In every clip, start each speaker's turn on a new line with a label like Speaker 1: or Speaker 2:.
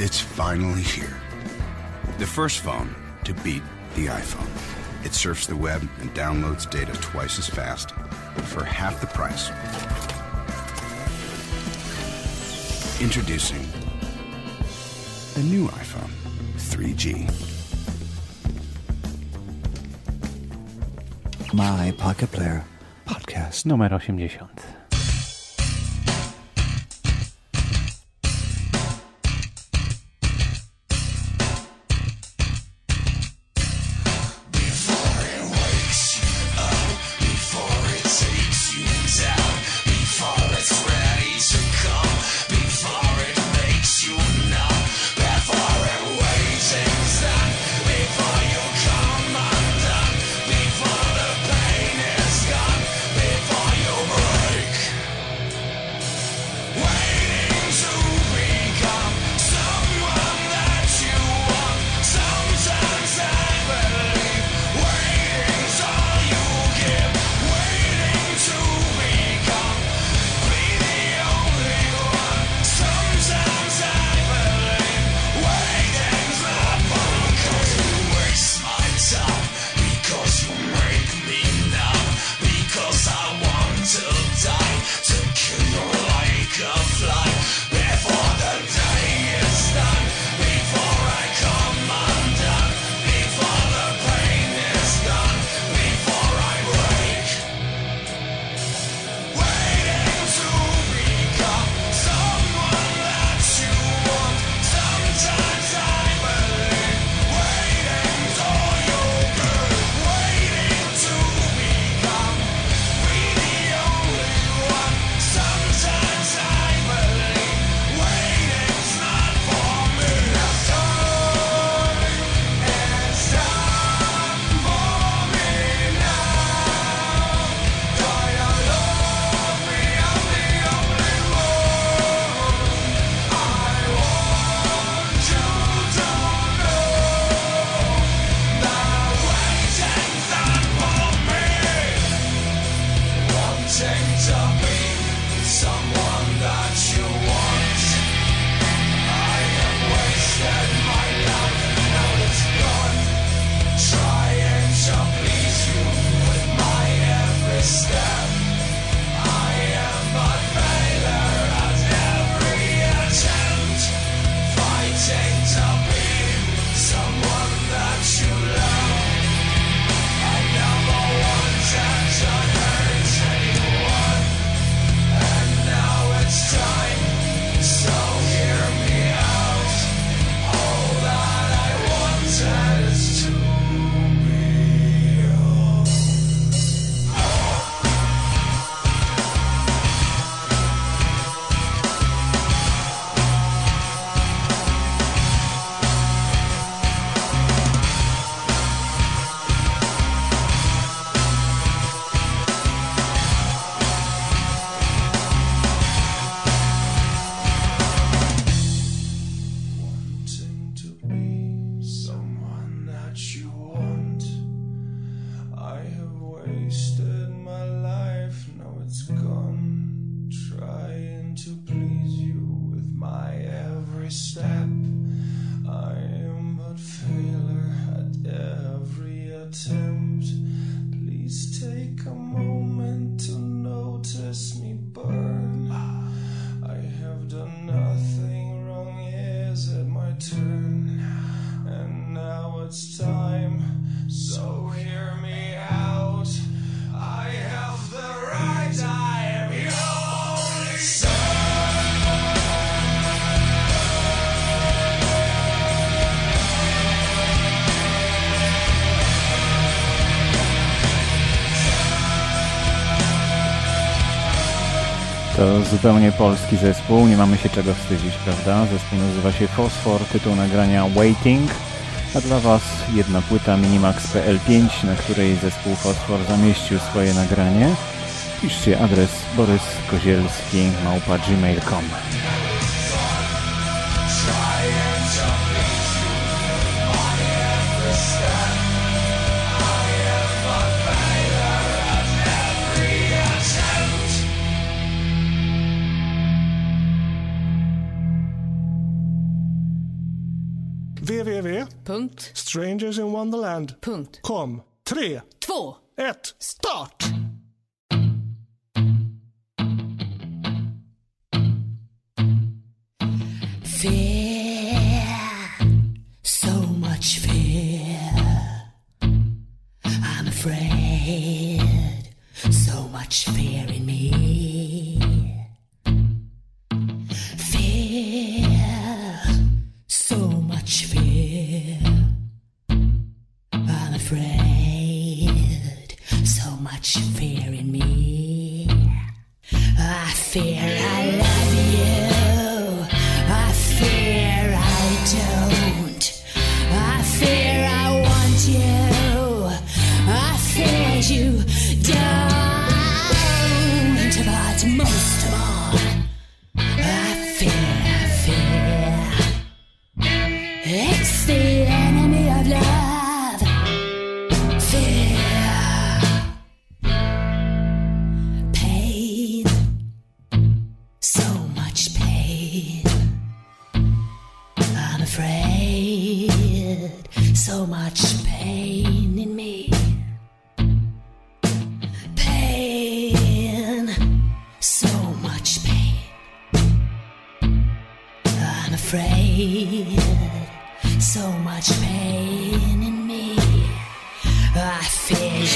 Speaker 1: It's finally here. The first phone to beat the iPhone. It surfs the web and downloads data twice as fast for half the price. Introducing the new iPhone 3G.
Speaker 2: My Pocket Player Podcast.
Speaker 3: Numer 80. zupełnie polski zespół, nie mamy się czego wstydzić, prawda? Zespół nazywa się Fosfor, tytuł nagrania Waiting, a dla Was jedna płyta Minimax PL5, na której zespół Fosfor zamieścił swoje nagranie. Piszcie adres Borys Kozielski małpa gmail.com.
Speaker 4: www.strangersinwonderland.com. 3, start!
Speaker 5: Fear, so much fear. I'm afraid, so much.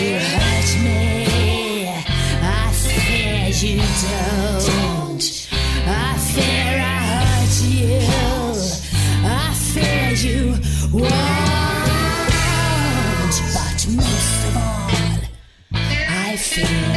Speaker 5: You hurt me. I fear you don't. I fear I hurt you. I fear you won't. But most of all, I fear.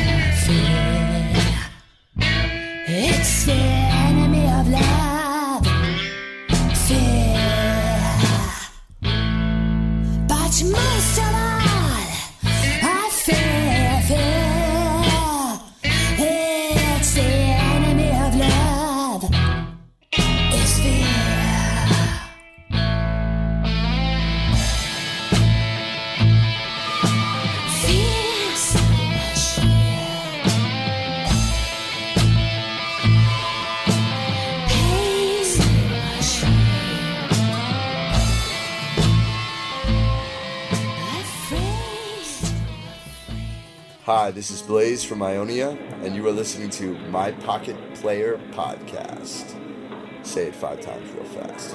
Speaker 6: from Ionia, and you are listening to My Pocket Player Podcast. Say it five times real fast.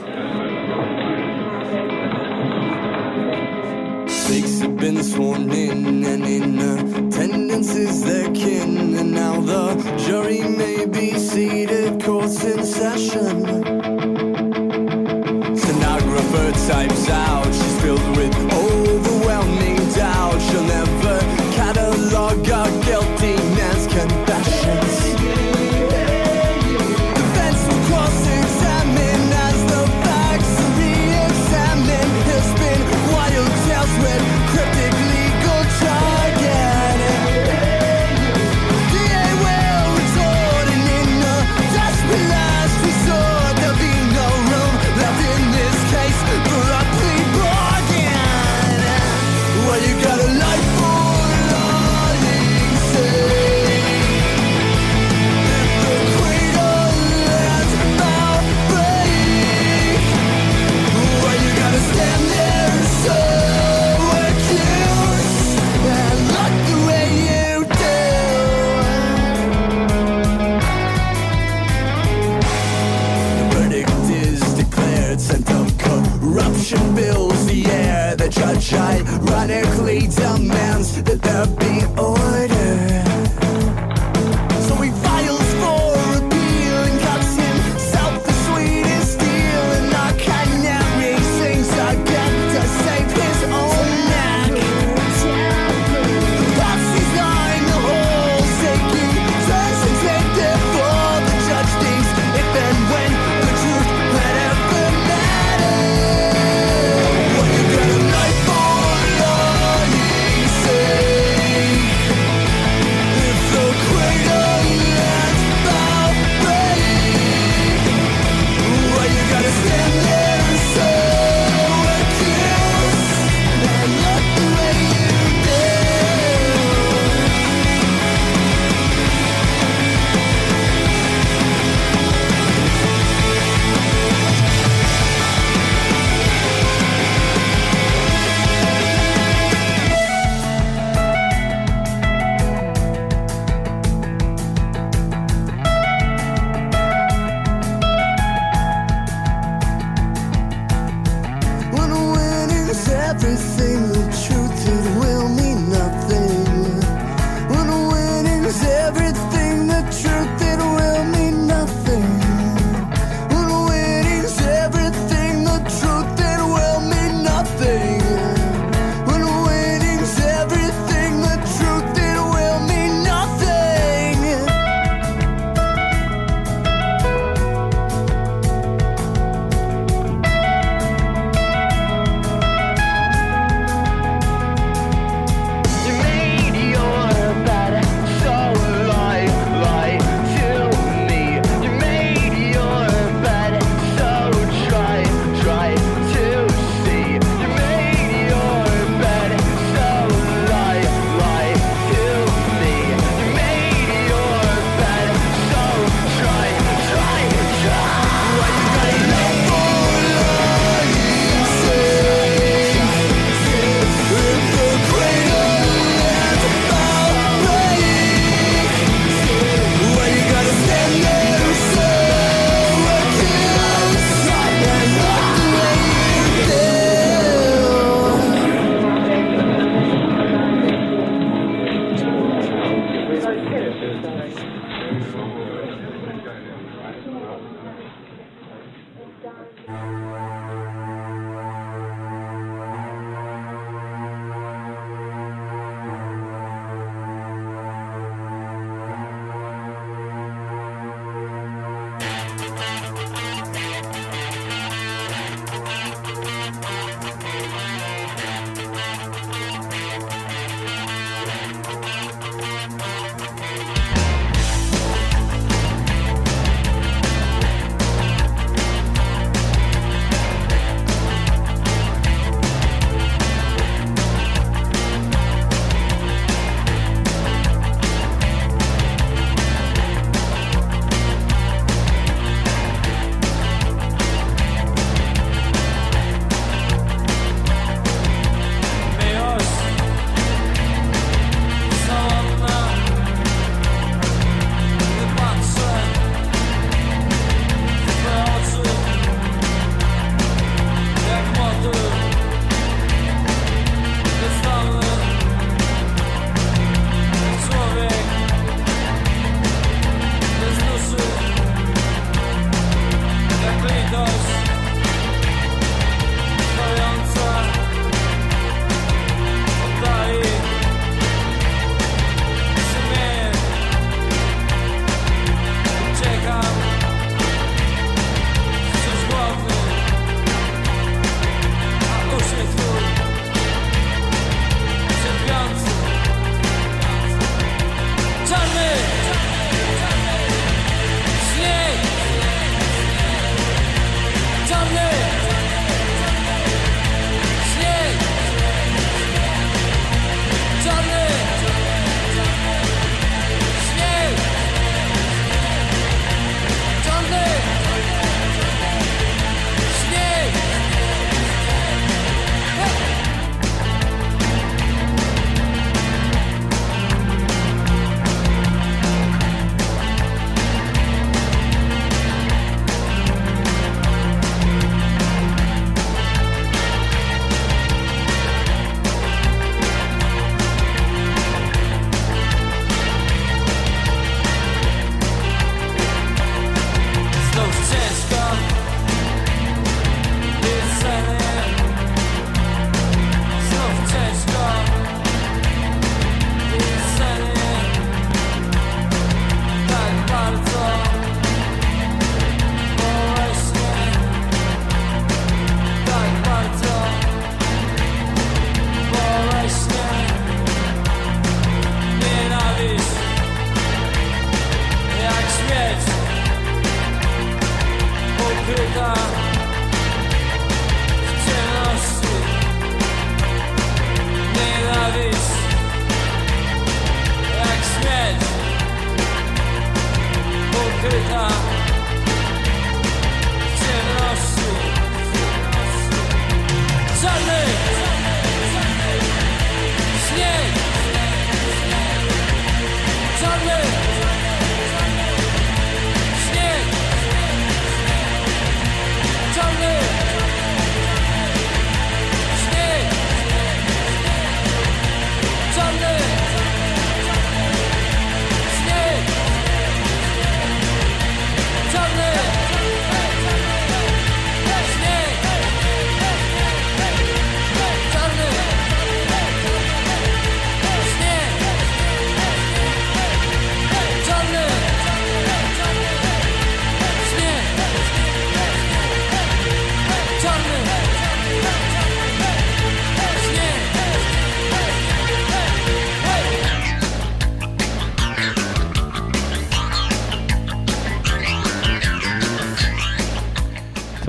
Speaker 7: Fakes have been sworn in, and in attendance is their kin, and now the jury may be seated, courts in session. Stenographer types out.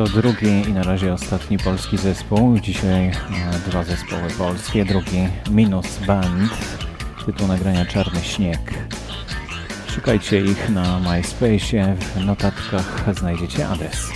Speaker 7: To
Speaker 8: drugi i na razie ostatni polski zespół. Dzisiaj e, dwa zespoły polskie. Drugi Minus Band. Tytuł nagrania Czarny Śnieg. Szukajcie ich na MySpace. W notatkach znajdziecie adres.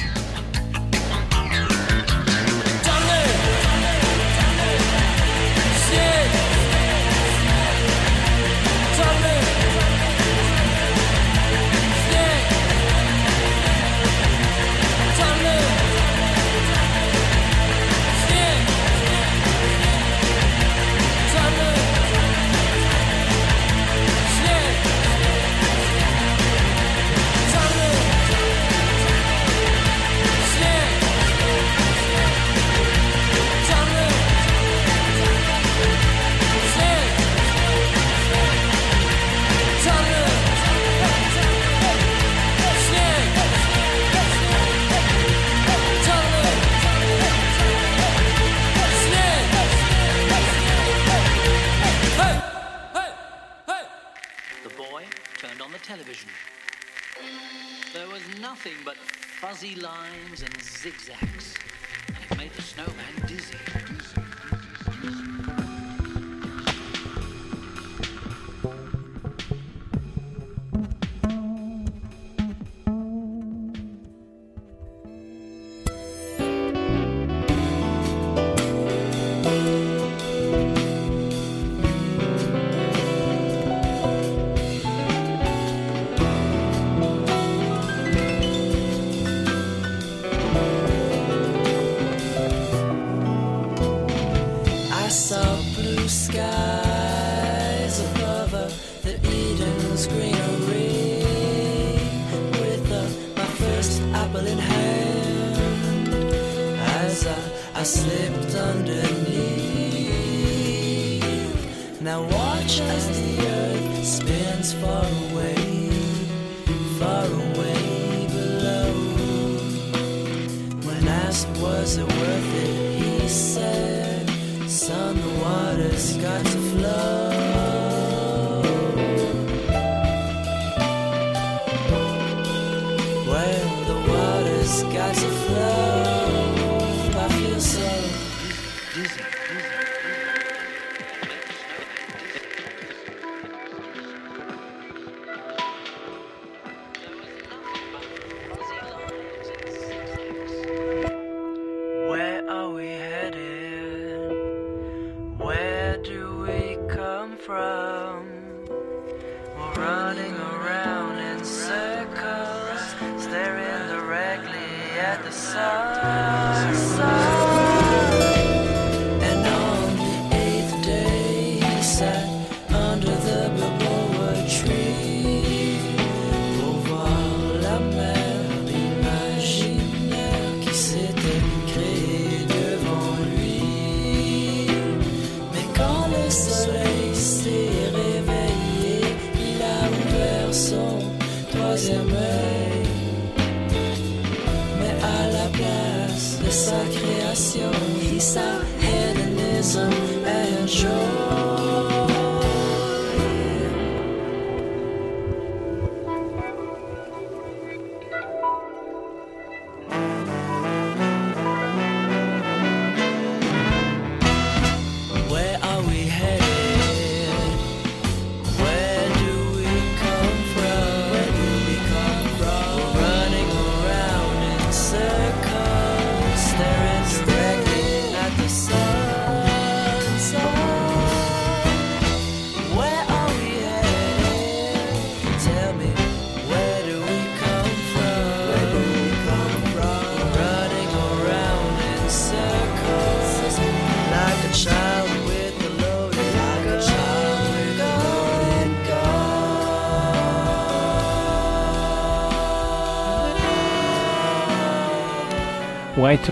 Speaker 8: White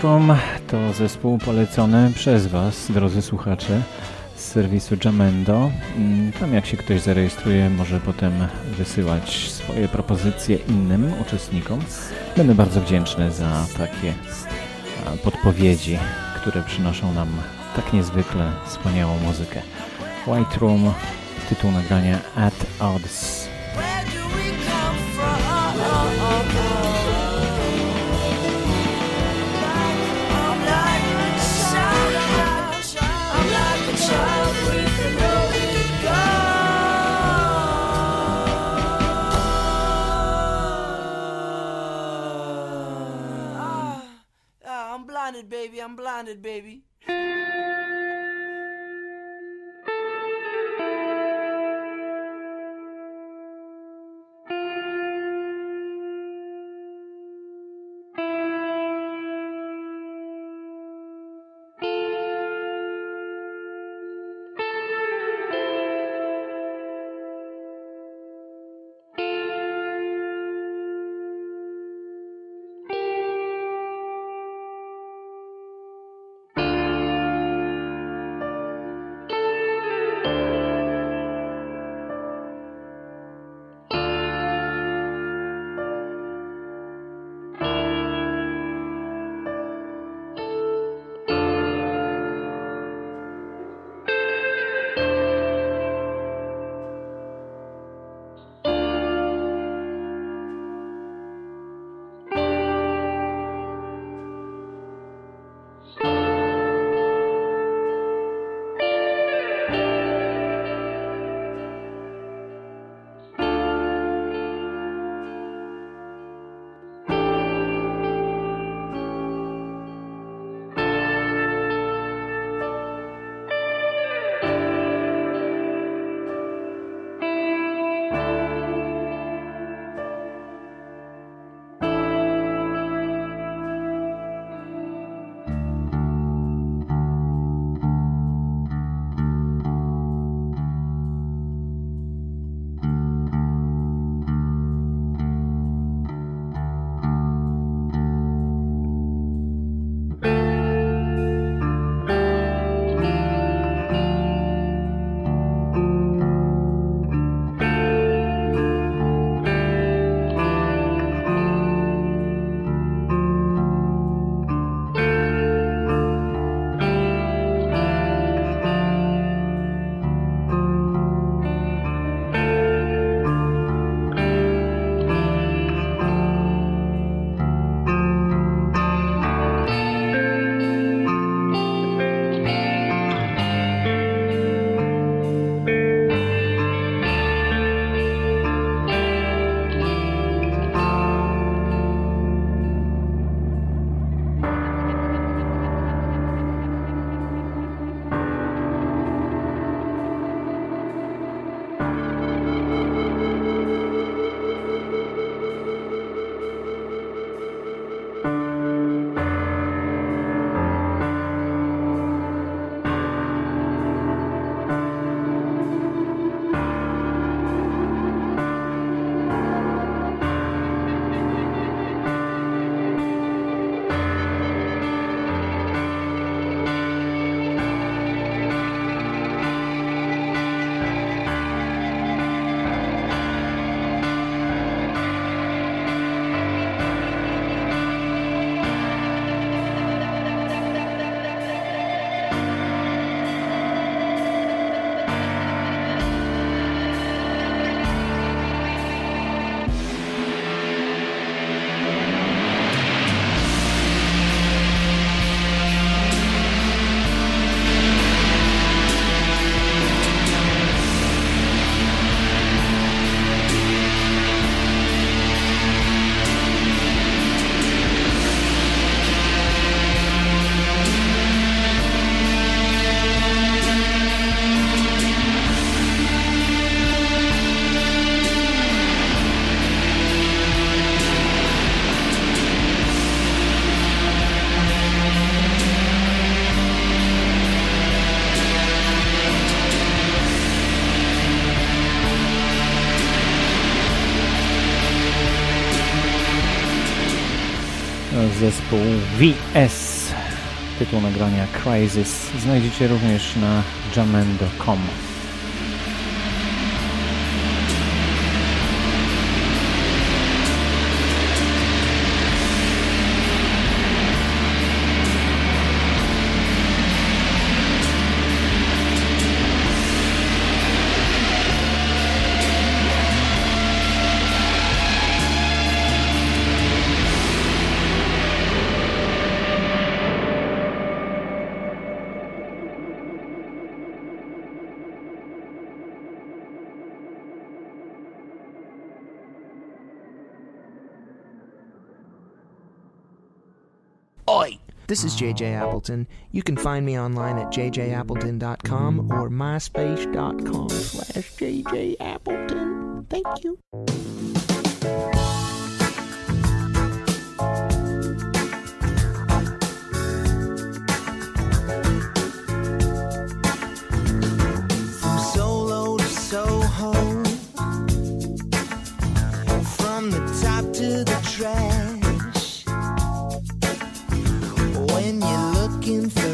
Speaker 8: Room to zespół polecony przez Was, drodzy słuchacze, z serwisu Jamendo. Tam jak się ktoś zarejestruje, może potem wysyłać swoje propozycje innym uczestnikom. Będę bardzo wdzięczny za takie podpowiedzi, które przynoszą nam tak niezwykle wspaniałą muzykę. White Room, tytuł nagrania At Odds.
Speaker 9: I'm blinded, baby.
Speaker 10: Zespół VS. Tytuł nagrania Crisis znajdziecie również na jamendo.com.
Speaker 9: Oi!
Speaker 10: This is JJ Appleton. You can find me online at jjappleton.com or myspace.com slash jjappleton. Thank you.
Speaker 9: From solo to Soho, from the top to the track. looking for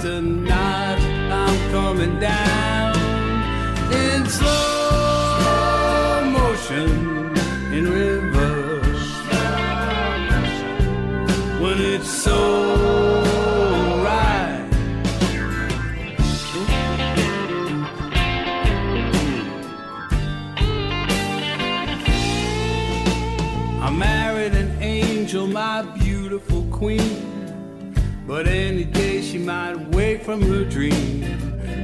Speaker 11: tonight I'm coming down. In slow from her dream.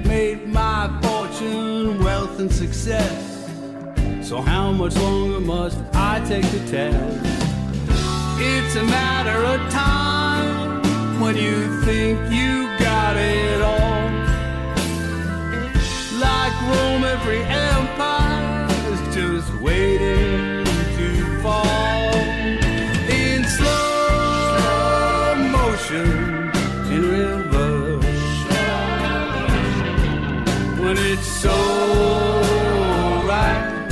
Speaker 11: Made my fortune, wealth, and success. So how much longer must I take the test? It's a matter of time when you think you got it all. Like Rome, every empire is just waiting so right.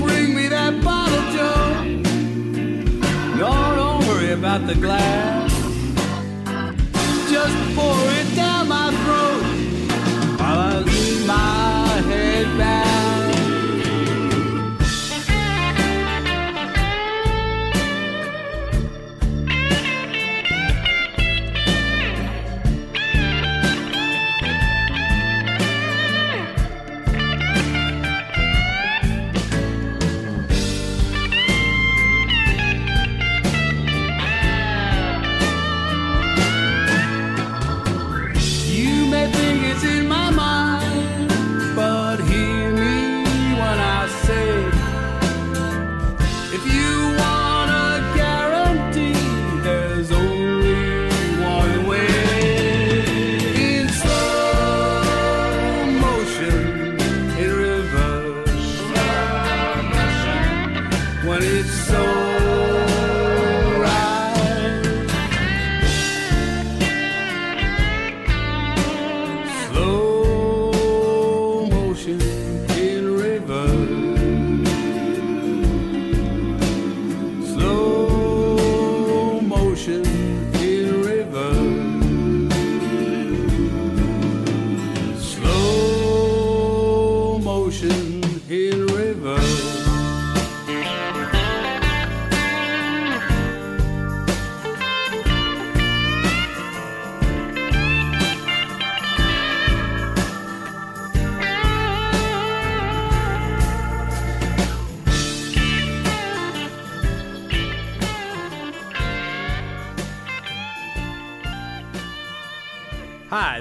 Speaker 11: Bring me that bottle, Joe. No, don't worry about the glass.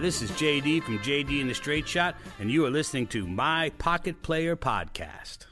Speaker 11: This is JD from JD and the Straight Shot, and you are listening to My Pocket Player Podcast.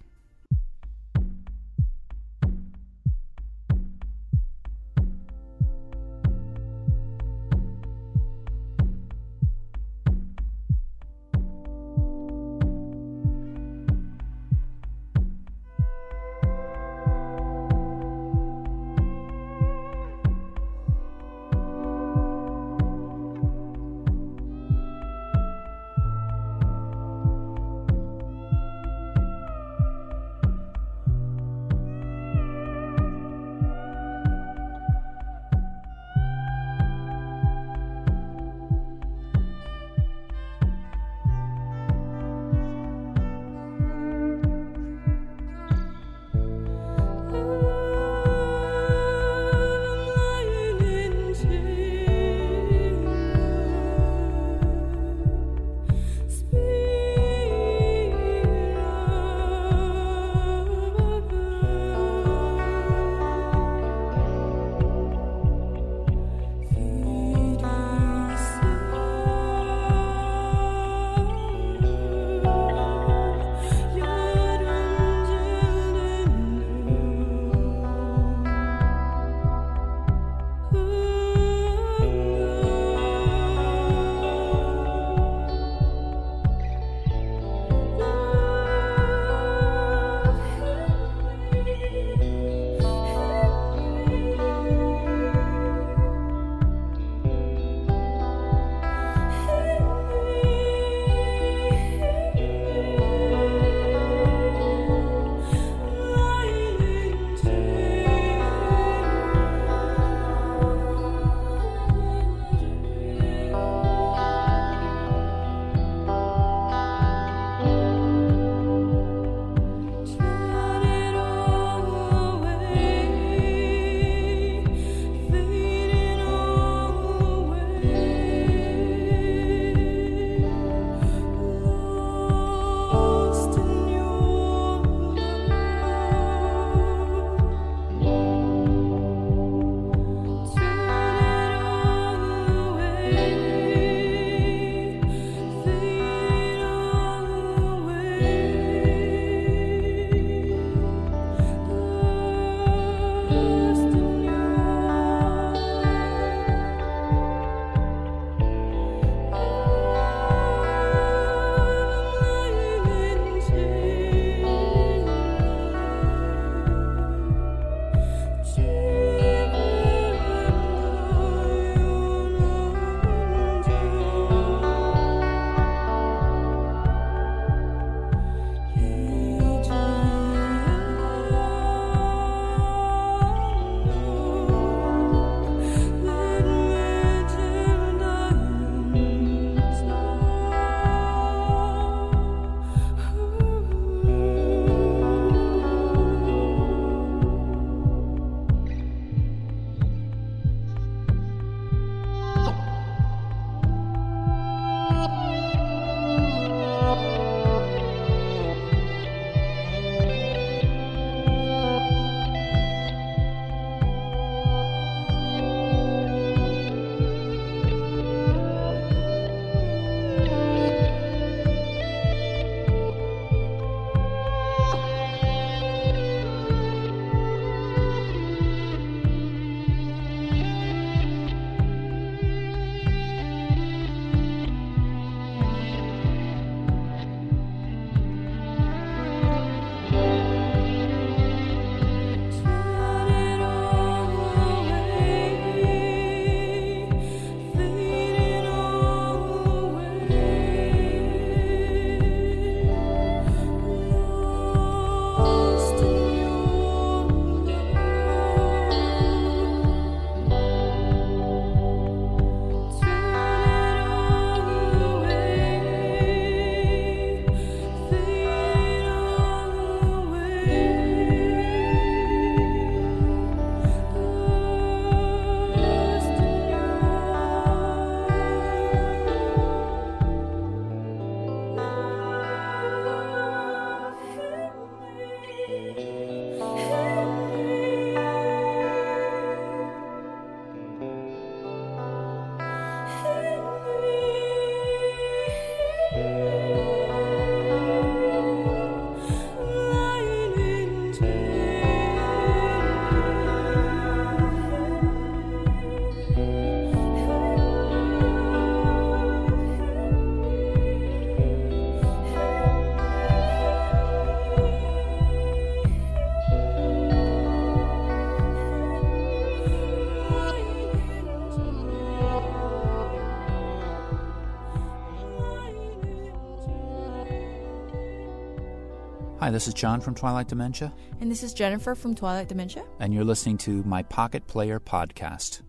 Speaker 12: Hi, this is John from Twilight Dementia,
Speaker 13: And this is Jennifer from Twilight Dementia.
Speaker 12: and you're listening to my Pocket Player podcast.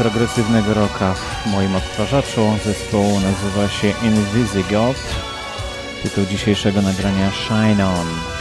Speaker 10: Progresywnego rocka w moim odtwarzaczu. Zespół nazywa się Invisigot. Tytuł dzisiejszego nagrania Shine On.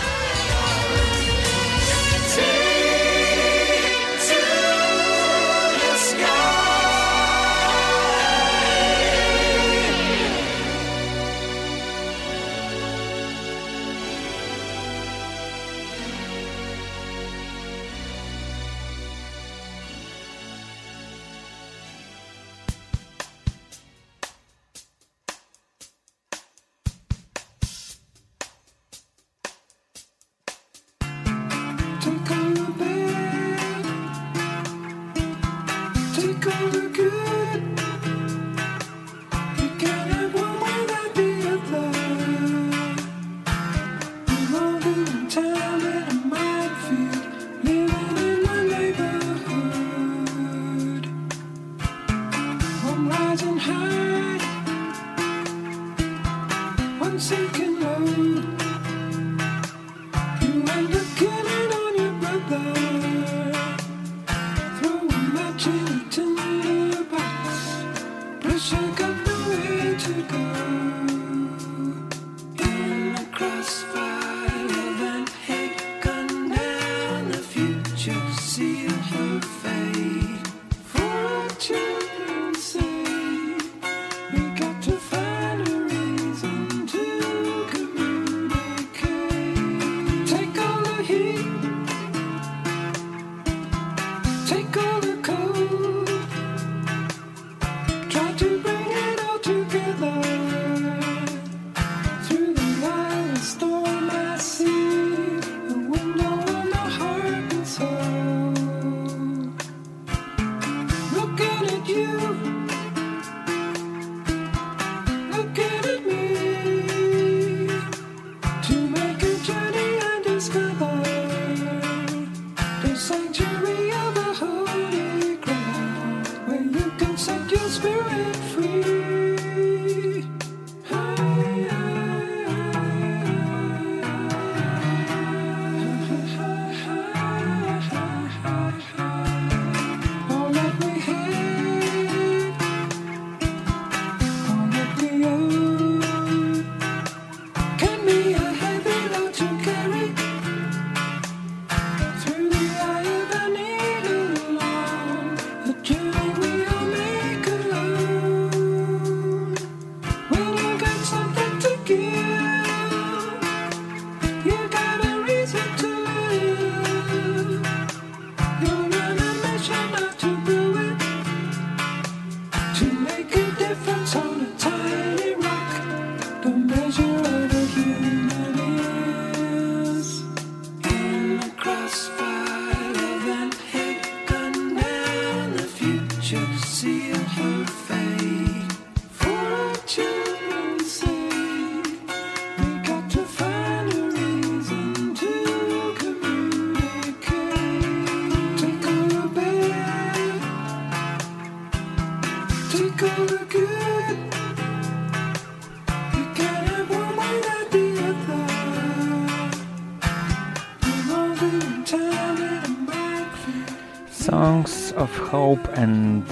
Speaker 10: Hope and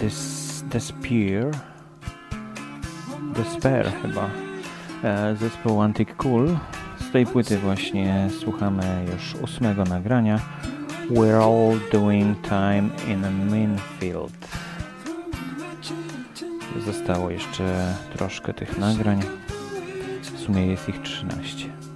Speaker 10: Despair. Despair chyba. E, Zespół Antic Cool. Z tej płyty właśnie słuchamy już ósmego nagrania. We're all doing time in a minefield. Zostało jeszcze troszkę tych nagrań. W sumie jest ich 13.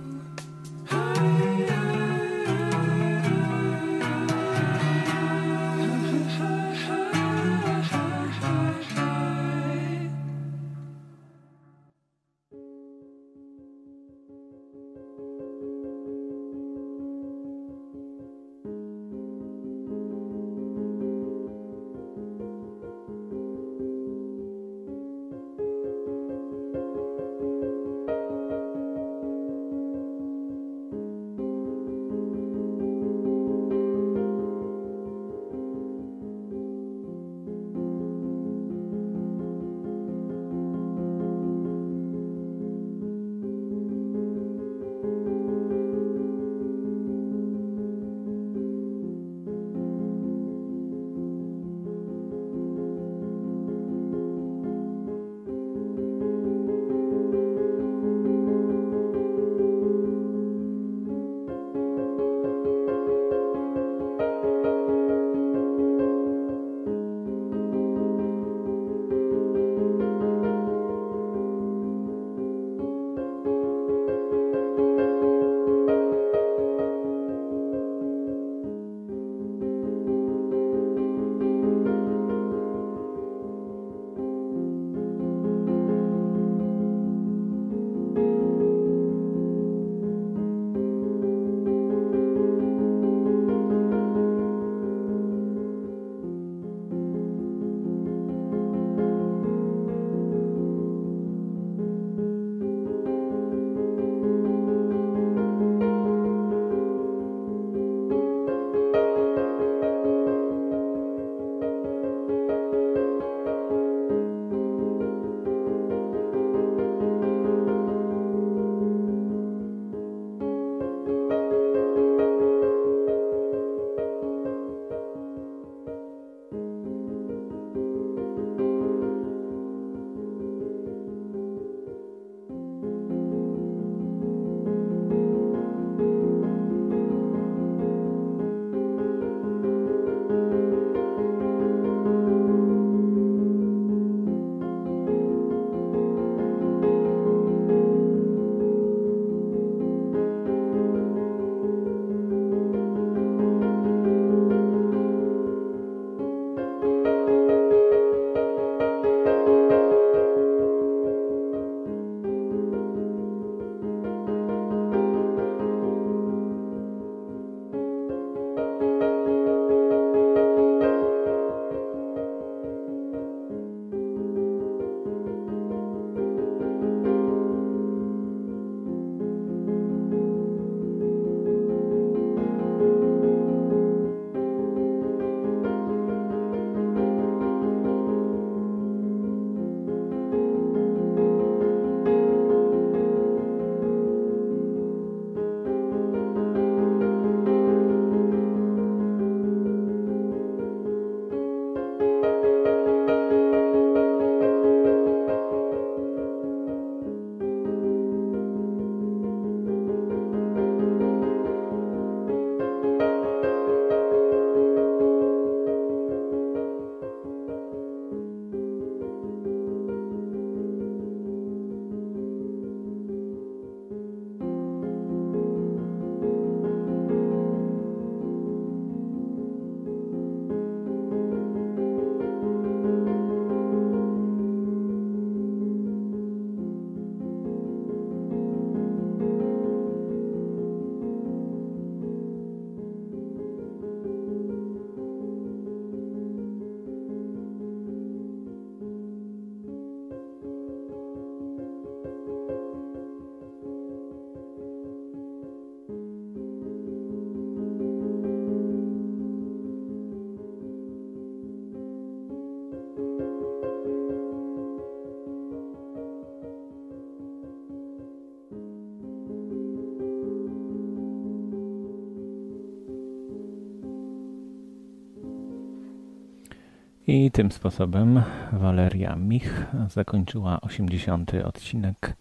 Speaker 10: I tym sposobem Waleria Mich zakończyła 80. odcinek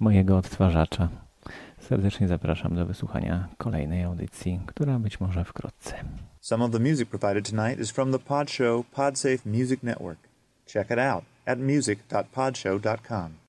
Speaker 10: mojego odtwarzacza. Serdecznie zapraszam do wysłuchania kolejnej audycji, która być może wkrótce.
Speaker 14: Some of the music provided tonight is from the Podsafe Music Network. Check it out at music.podshow.com.